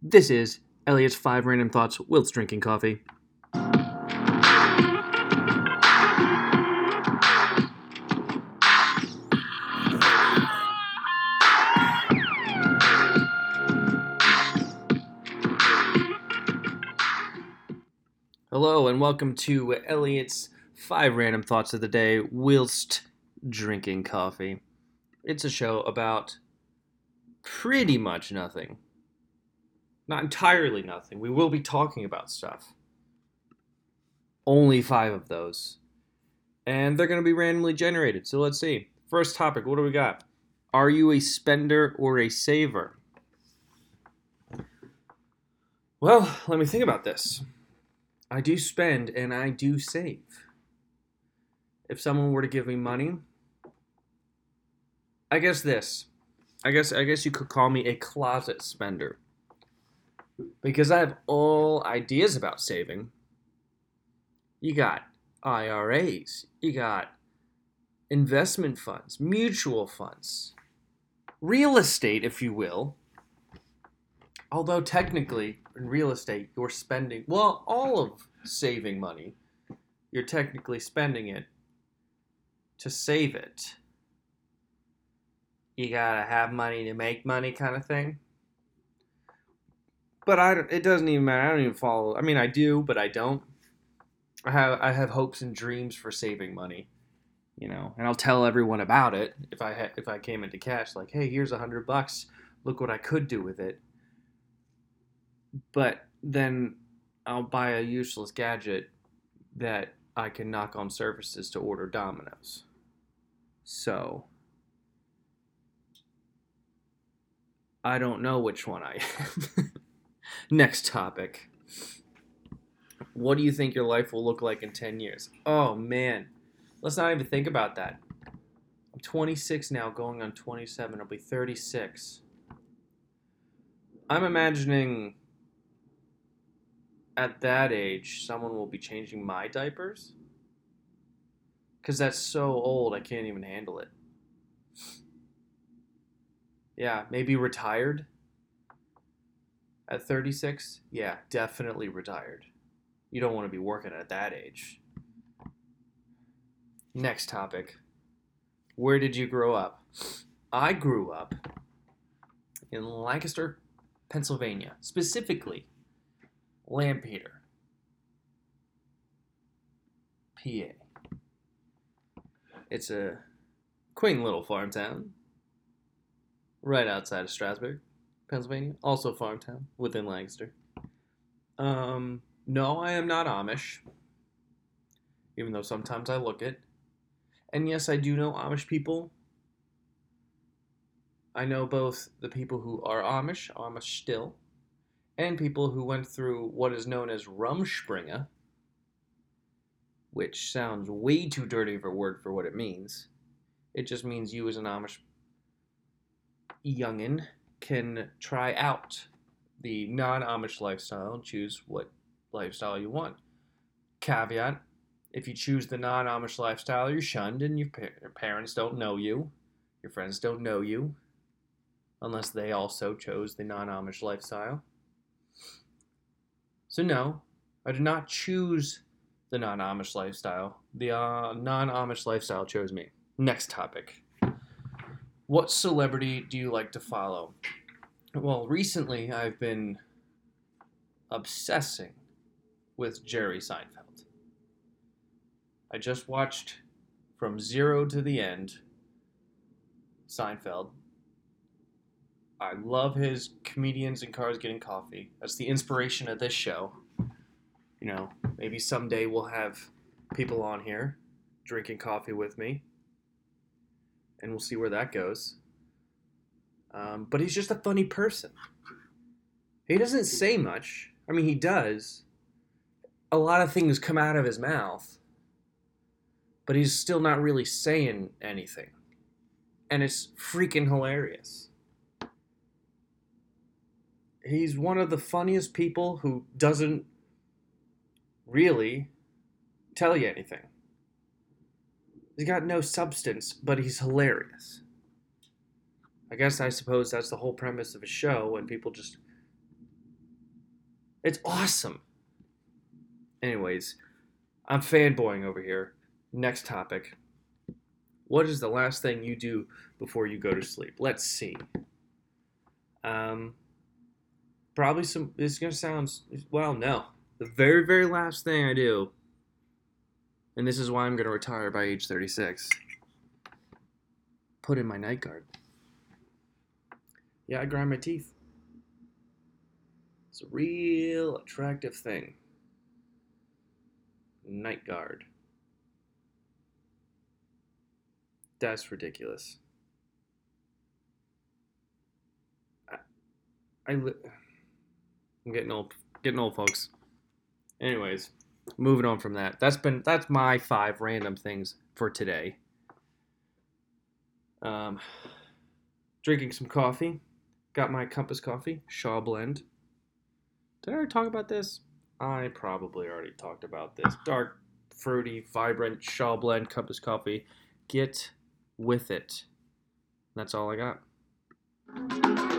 This is Elliot's Five Random Thoughts whilst drinking coffee. Hello, and welcome to Elliot's Five Random Thoughts of the Day whilst drinking coffee. It's a show about pretty much nothing. Not entirely nothing. We will be talking about stuff. Only five of those. And they're going to be randomly generated. So let's see. First topic what do we got? Are you a spender or a saver? Well, let me think about this. I do spend and I do save. If someone were to give me money, I guess this. I guess I guess you could call me a closet spender. Because I have all ideas about saving. You got IRAs, you got investment funds, mutual funds, real estate, if you will. Although technically, in real estate, you're spending, well, all of saving money, you're technically spending it to save it. You gotta have money to make money, kind of thing. But I, it doesn't even matter. I don't even follow. I mean, I do, but I don't. I have, I have hopes and dreams for saving money, you know, and I'll tell everyone about it if I, ha- if I came into cash, like, hey, here's a hundred bucks. Look what I could do with it. But then I'll buy a useless gadget that I can knock on surfaces to order Domino's. So I don't know which one I am. Next topic. What do you think your life will look like in 10 years? Oh man. Let's not even think about that. I'm 26 now, going on 27. I'll be 36. I'm imagining at that age, someone will be changing my diapers. Because that's so old, I can't even handle it. Yeah, maybe retired at 36. Yeah, definitely retired. You don't want to be working at that age. Next topic. Where did you grow up? I grew up in Lancaster, Pennsylvania, specifically Lampeter, PA. It's a quaint little farm town right outside of Strasburg, Pennsylvania. Also farm town within Lancaster. Um, no, I am not Amish, even though sometimes I look it. And yes, I do know Amish people. I know both the people who are Amish, Amish still, and people who went through what is known as Rumspringa, which sounds way too dirty of a word for what it means. It just means you as an Amish youngin can try out the non-Amish lifestyle and choose what lifestyle you want. Caveat: If you choose the non-Amish lifestyle, you're shunned, and your, pa- your parents don't know you, your friends don't know you, unless they also chose the non-Amish lifestyle. So no, I did not choose the non-Amish lifestyle. The uh, non-Amish lifestyle chose me. Next topic. What celebrity do you like to follow? Well, recently I've been obsessing with Jerry Seinfeld. I just watched from zero to the end Seinfeld. I love his comedians and cars getting coffee. That's the inspiration of this show. You know, maybe someday we'll have people on here drinking coffee with me, and we'll see where that goes. Um, but he's just a funny person. He doesn't say much. I mean, he does. A lot of things come out of his mouth, but he's still not really saying anything. And it's freaking hilarious. He's one of the funniest people who doesn't really tell you anything. He's got no substance, but he's hilarious. I guess I suppose that's the whole premise of a show when people just It's awesome. Anyways, I'm fanboying over here. Next topic. What is the last thing you do before you go to sleep? Let's see. Um, probably some. This is gonna sound well. No, the very very last thing I do, and this is why I'm gonna retire by age 36. Put in my night guard. Yeah, I grind my teeth. It's a real attractive thing. Night guard. That's ridiculous. I, I li- I'm getting old, getting old, folks. Anyways, moving on from that. That's been that's my five random things for today. Um, drinking some coffee. Got my Compass coffee, Shaw blend. Did I already talk about this? I probably already talked about this. Dark, fruity, vibrant Shaw blend Compass coffee. Get with it. That's all I got.